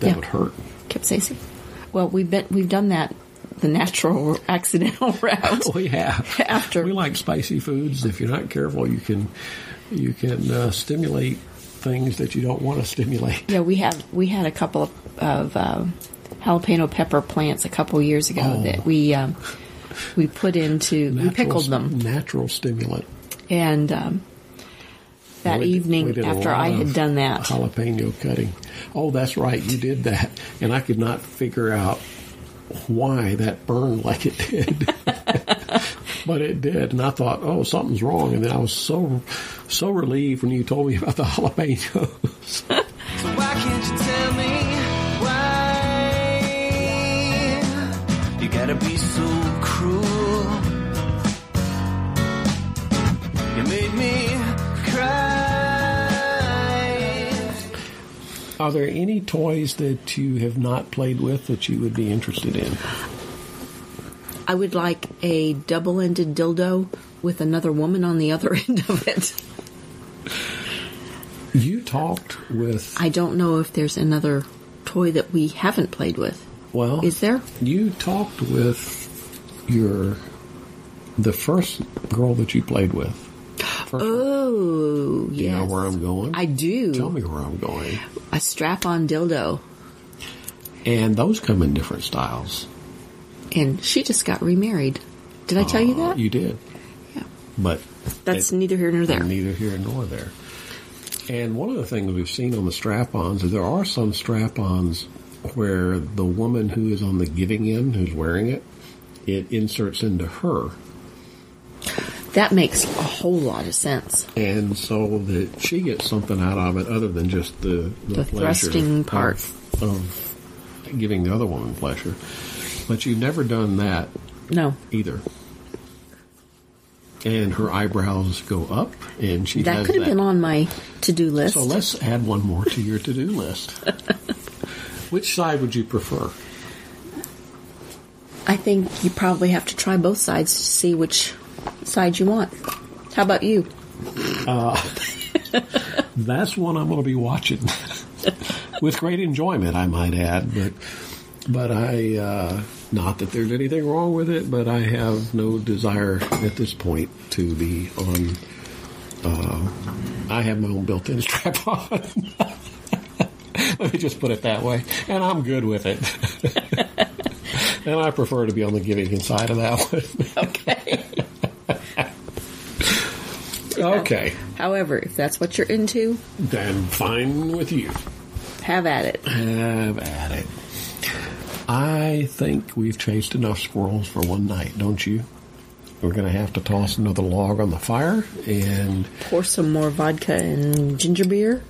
that
Yeah.
would hurt.
capsaicin. Well, we've been we've done that the natural accidental route.
We have.
After-
we like spicy foods. If you're not careful, you can you can uh, stimulate things that you don't want to stimulate.
Yeah, we have we had a couple of, of uh, jalapeno pepper plants a couple years ago
Oh.
that we um, we put into we pickled them,
Natural stimulant.
and um, that
We
evening
did
after I had done that,
jalapeno cutting. Oh, that's right, you did that, and I could not figure out why that burned like it did. but it did, and I thought, oh, something's wrong, and then I was so so relieved when you told me about the jalapenos.
So why can't you tell me why you gotta be so cruel?
Are there any toys that you have not played with that you would be interested in?
I would like a double-ended dildo with another woman on the other end of it.
You talked with
I don't know if there's another toy that we haven't played with.
well.
Is there?
You talked with your the first girl that you played with. First,
Oh,
you know where I'm going.
I do.
Tell me where I'm going.
A strap-on dildo,
And those come in different styles.
and she just got remarried. Did I tell you
Uh,
that?
You did,
yeah.
but
That's
it-
neither here nor there.
Neither here nor there. And one of the things we've seen on the strap-ons is there are some strap-ons where the woman who is on the giving end, who's wearing it, it inserts into her.
That makes a whole lot of sense.
and so that she gets something out of it other than just the the,
The thrusting part.
of, of giving the other woman pleasure. But you've never done that
No,
either. And her eyebrows go up, and she
that could have been on my to-do list.
So let's add one more to your to-do list. Which side would you prefer?
I think you probably have to try both sides to see which side you want. How about you?
That's one I'm going to be watching with great enjoyment, I might add. But but I uh, not that there's anything wrong with it, but I have no desire at this point to be on. Uh, I have my own built-in strap on. Let me just put it that way, and I'm good with it. and I prefer to be on the giving side of that one.
Okay.
Okay,
However, if that's what you're into,
then fine with you.
have at it.
Have at it. I think we've chased enough squirrels for one night, don't you? We're going to have to toss another log on the fire and
Pour some more vodka and ginger beer.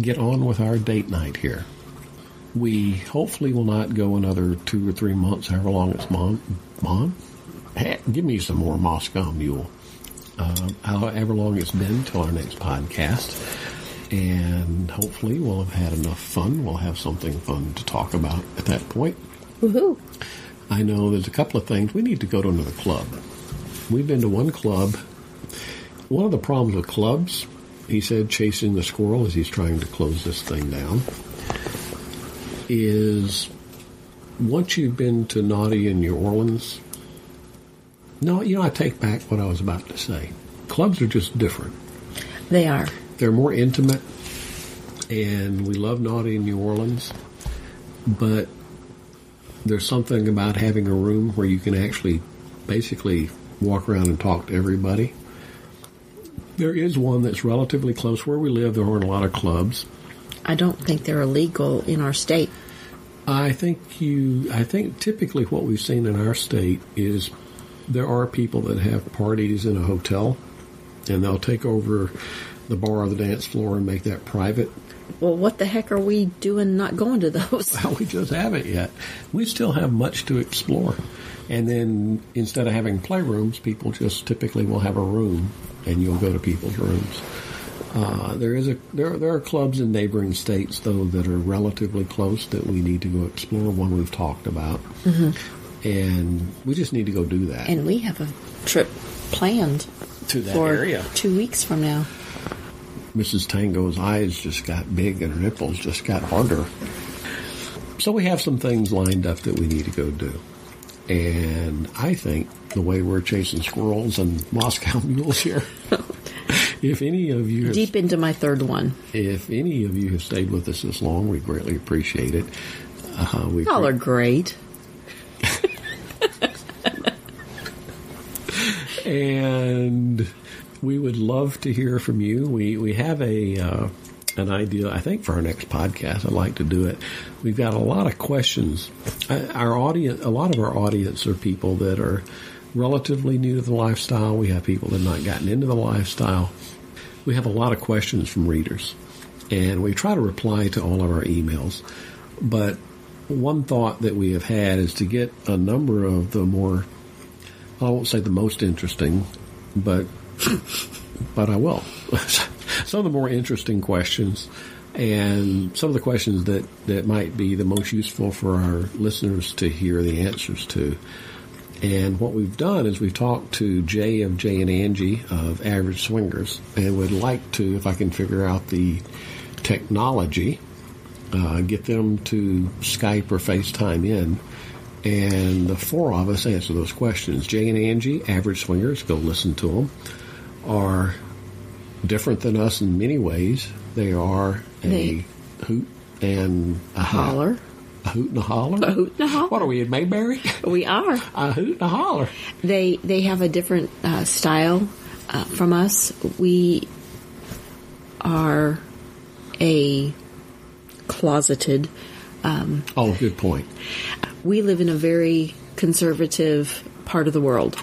get on with our date night here. We hopefully will not go another two or three months, however long it's mom. Mom, Hey, give me some more Moscow Mule. Uh, however long it's been till our next podcast. And hopefully we'll have had enough fun. We'll have something fun to talk about at that point.
Woohoo!
I know there's a couple of things. We need to go to another club. We've been to one club. One of the problems with clubs, he said, chasing the squirrel as he's trying to close this thing down, is once you've been to Naughty in New Orleans. No, you know, I take back what I was about to say. Clubs are just different.
They are.
They're more intimate, and we love Naughty in New Orleans, but there's something about having a room where you can actually basically walk around and talk to everybody. There is one that's relatively close where we live. There aren't a lot of clubs.
I don't think they're illegal in our state.
I think you. I think typically what we've seen in our state is there are people that have parties in a hotel, and they'll take over the bar or the dance floor and make that private.
Well, what the heck are we doing not going to those?
Well, we just haven't yet. We still have much to explore. And then instead of having playrooms, people just typically will have a room, and you'll go to people's rooms. Uh, there is a there there are clubs in neighboring states though that are relatively close that we need to go explore. One we've talked about, and we just need to go do that
And we have a trip planned
to that
for
area.
two weeks from now.
Mrs. Tango's eyes just got big and her nipples just got harder. So we have some things lined up that we need to go do. And I think the way we're chasing squirrels and Moscow mules here, if any of you have,
Deep into my third one.
if any of you have stayed with us this long, we greatly appreciate it. Uh, we
Y'all are great.
And we would love to hear from you. We we have a uh, an idea, I think, for our next podcast. I'd like to do it. We've got a lot of questions. Uh, Our audience, a lot of our audience are people that are relatively new to the lifestyle. We have people that have not gotten into the lifestyle. We have a lot of questions from readers, and we try to reply to all of our emails. But one thought that we have had is to get a number of the more I won't say the most interesting, but but I will. some of the more interesting questions, and some of the questions that that might be the most useful for our listeners to hear the answers to. And what we've done is we've talked to Jay of Jay and Angie of Average Swingers, and would like to, if I can figure out the technology, uh, get them to Skype or FaceTime in, and the four of us answer those questions. Jay and Angie, average swingers, go listen to them, are different than us in many ways. They are a
They-
hoot and a.
Holler.
A hoot and a holler.
A hoot and a holler.
What are we in Mayberry?
We are.
a hoot and a holler.
They they have a different uh, style uh, from us. We are a closeted. Um,
Oh, good point.
We live in a very conservative part of the world,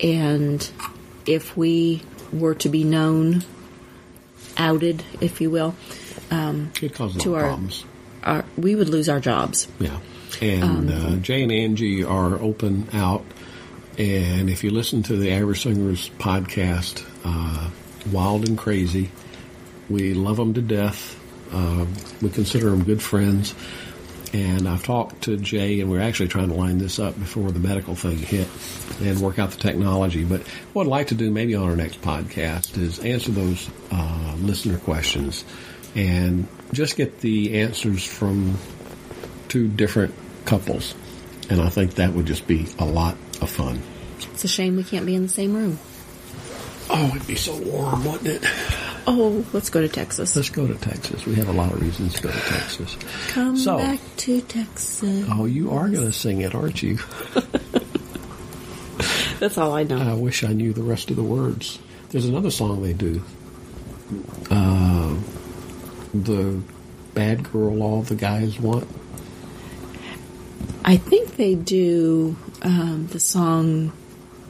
and if we were to be known, outed, if you will, um,
It causes
to
a lot of
our,
problems.
our we would lose our jobs.
Yeah. And uh, Jay and Angie are open out. And if you listen to the Average Swingers podcast, uh, Wild and Crazy, we love them to death. Uh, we consider them good friends. And I've talked to Jay, and we're actually trying to line this up before the medical thing hit and work out the technology. But what I'd like to do maybe on our next podcast is answer those uh, listener questions and just get the answers from two different couples. And I think that would just be a lot of fun.
It's a shame we can't be in the same room.
Oh, it'd be so warm, wouldn't it?
Oh, let's go to Texas.
Let's go to Texas. We have a lot of reasons to go to Texas.
Come
So-
back to Texas.
Oh, you are going to sing it, aren't you?
That's all I know.
I wish I knew the rest of the words. There's another song they do. Uh, the bad girl all the guys want.
I think they do um, the song.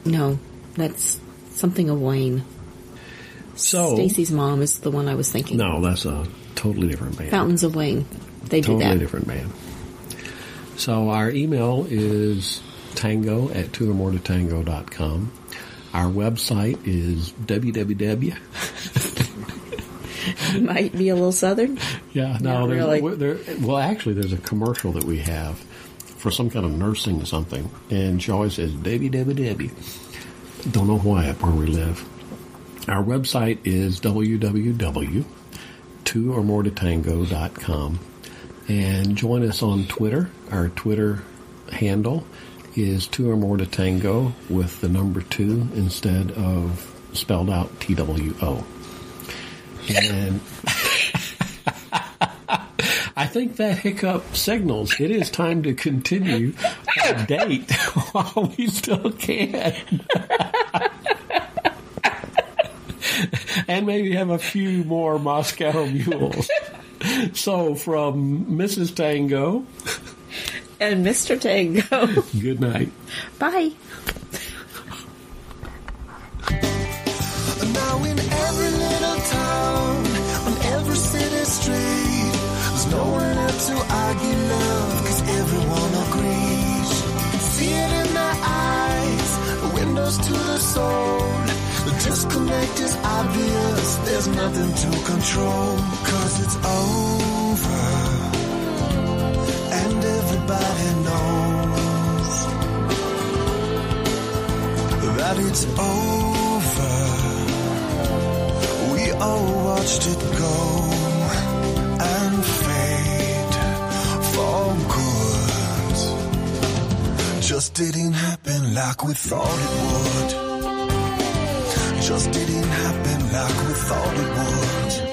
No, that's something of Wayne.
So
Stacy's mom is the one I was thinking.
no, that's a totally different band.
Fountains of Wayne. They do that.
totally different band. So our email is tango at two or more to tango.com. Our website is www.
Might be a little southern.
Yeah, no,
Not
there's,
really.
there, well, actually, there's a commercial that we have for some kind of nursing or something, and she always says www. Don't know why up where we live. Our website is www. Two or more to tango.com. And join us on Twitter. Our Twitter handle is two or more to tango with the number two instead of spelled out T W O. And I think that hiccup signals it is time to continue our date while we still can. and maybe have a few more Moscow mules. So from Mrs. Tango,
And Mr. Tango.
good night.
Bye.
Now in every little town, on every city street, there's no one left to argue love, cause everyone agrees. See it in their eyes, the windows to the soul. Disconnect is obvious, there's nothing to control, cause it's over. And everybody knows that it's over. We all watched it go and fade for good. Just didn't happen like we thought it would. Just didn't happen like we thought it would.